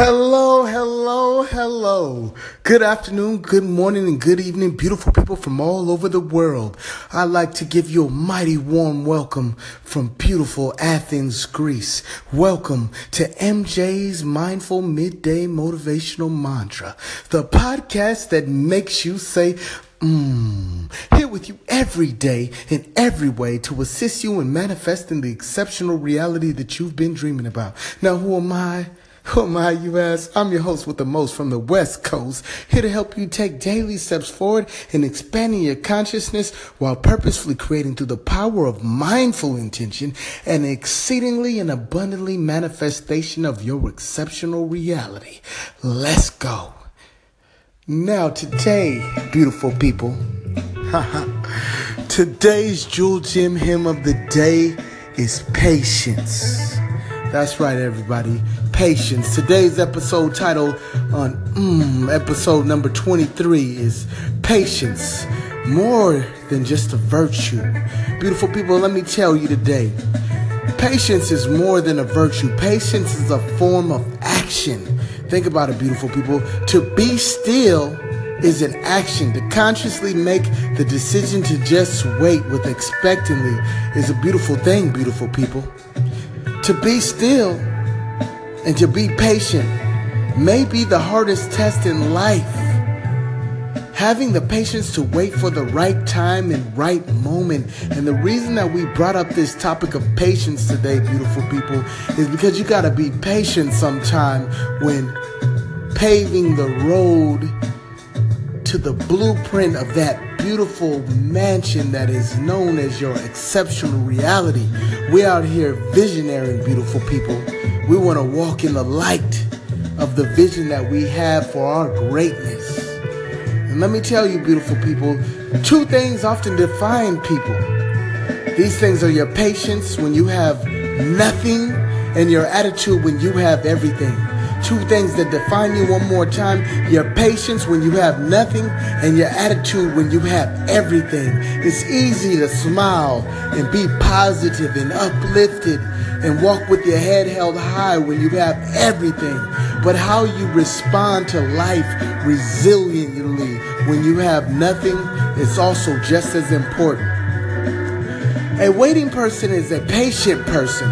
Hello, hello, hello. Good afternoon, good morning, and good evening, beautiful people from all over the world. I'd like to give you a mighty warm welcome from beautiful Athens, Greece. Welcome to MJ's Mindful Midday Motivational Mantra, the podcast that makes you say, Mmm, here with you every day in every way to assist you in manifesting the exceptional reality that you've been dreaming about. Now, who am I? Who my, you ask? I'm your host with the most from the West Coast, here to help you take daily steps forward in expanding your consciousness while purposefully creating through the power of mindful intention an exceedingly and abundantly manifestation of your exceptional reality. Let's go. Now, today, beautiful people, today's Jewel Gym hymn of the day is patience. That's right, everybody. Patience. Today's episode title on mm, episode number 23 is Patience, more than just a virtue. Beautiful people, let me tell you today patience is more than a virtue, patience is a form of action. Think about it, beautiful people. To be still is an action. To consciously make the decision to just wait with expectantly is a beautiful thing, beautiful people. To be still and to be patient may be the hardest test in life. Having the patience to wait for the right time and right moment. And the reason that we brought up this topic of patience today, beautiful people, is because you got to be patient sometime when paving the road to the blueprint of that beautiful mansion that is known as your exceptional reality. We out here visionary, beautiful people. We want to walk in the light of the vision that we have for our greatness. And let me tell you, beautiful people, two things often define people. These things are your patience when you have nothing and your attitude when you have everything two things that define you one more time your patience when you have nothing, and your attitude when you have everything. It's easy to smile and be positive and uplifted and walk with your head held high when you have everything. But how you respond to life resiliently when you have nothing is also just as important. A waiting person is a patient person.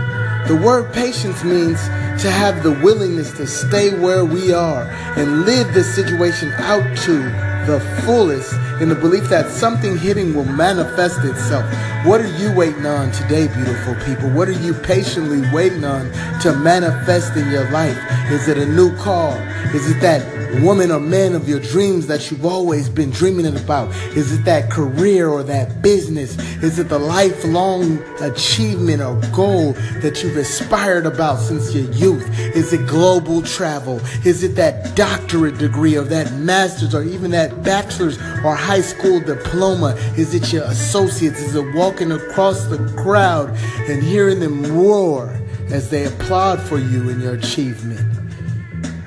The word patience means to have the willingness to stay where we are and live this situation out to the fullest in the belief that something hidden will manifest itself. What are you waiting on today, beautiful people? What are you patiently waiting on to manifest in your life? Is it a new car? Is it that woman or man of your dreams that you've always been dreaming about? Is it that career or that business? Is it the lifelong achievement or goal that you've aspired about since your youth? Is it global travel? Is it that doctorate degree or that master's or even that bachelor's or high school diploma? Is it your associates? Is it walking across the crowd and hearing them roar as they applaud for you and your achievement?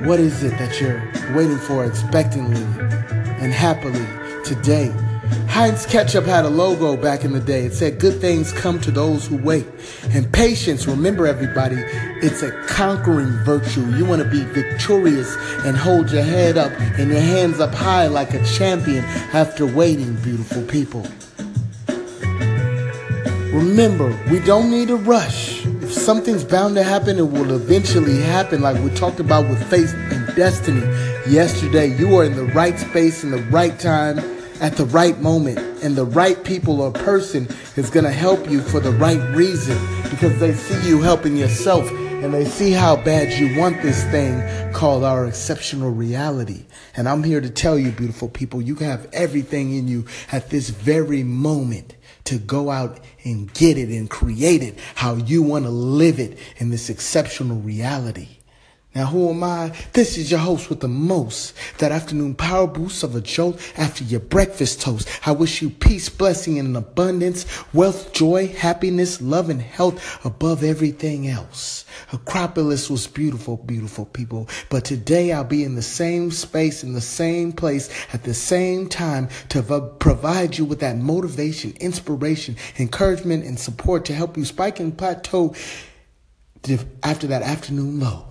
What is it that you're waiting for expectantly and happily today? Heinz Ketchup had a logo back in the day. It said, Good things come to those who wait. And patience, remember everybody, it's a conquering virtue. You want to be victorious and hold your head up and your hands up high like a champion after waiting, beautiful people. Remember, we don't need a rush if something's bound to happen, it will eventually happen, like we talked about with faith and destiny yesterday. You are in the right space, in the right time, at the right moment, and the right people or person is going to help you for the right reason because they see you helping yourself and they see how bad you want this thing called our exceptional reality. And I'm here to tell you, beautiful people, you have everything in you at this very moment to go out and get it and create it how you want to live it in this exceptional reality. Now, who am I? This is your host with the most. That afternoon power boost of a jolt after your breakfast toast. I wish you peace, blessing, and abundance, wealth, joy, happiness, love, and health above everything else. Acropolis was beautiful, beautiful people. But today I'll be in the same space, in the same place, at the same time to provide you with that motivation, inspiration, encouragement, and support to help you spike and plateau after that afternoon low.